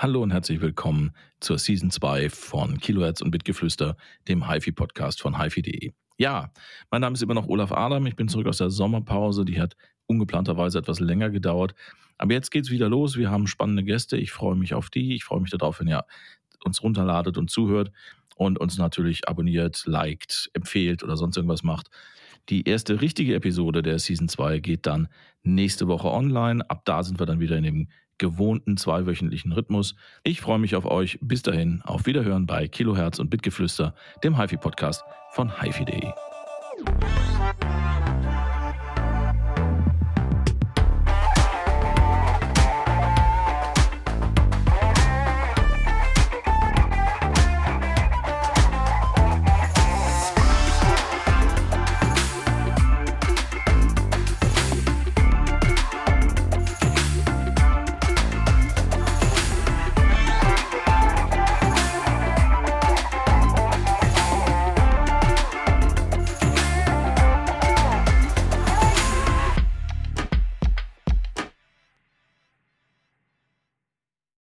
Hallo und herzlich willkommen zur Season 2 von Kilohertz und Bitgeflüster, dem HiFi-Podcast von HiFi.de. Ja, mein Name ist immer noch Olaf Adam. Ich bin zurück aus der Sommerpause. Die hat ungeplanterweise etwas länger gedauert. Aber jetzt geht's wieder los. Wir haben spannende Gäste. Ich freue mich auf die. Ich freue mich darauf, wenn ihr uns runterladet und zuhört und uns natürlich abonniert, liked, empfehlt oder sonst irgendwas macht. Die erste richtige Episode der Season 2 geht dann nächste Woche online. Ab da sind wir dann wieder in dem gewohnten zweiwöchentlichen Rhythmus. Ich freue mich auf euch. Bis dahin, auf Wiederhören bei Kilohertz und Bitgeflüster, dem HiFi-Podcast von HiFi.de.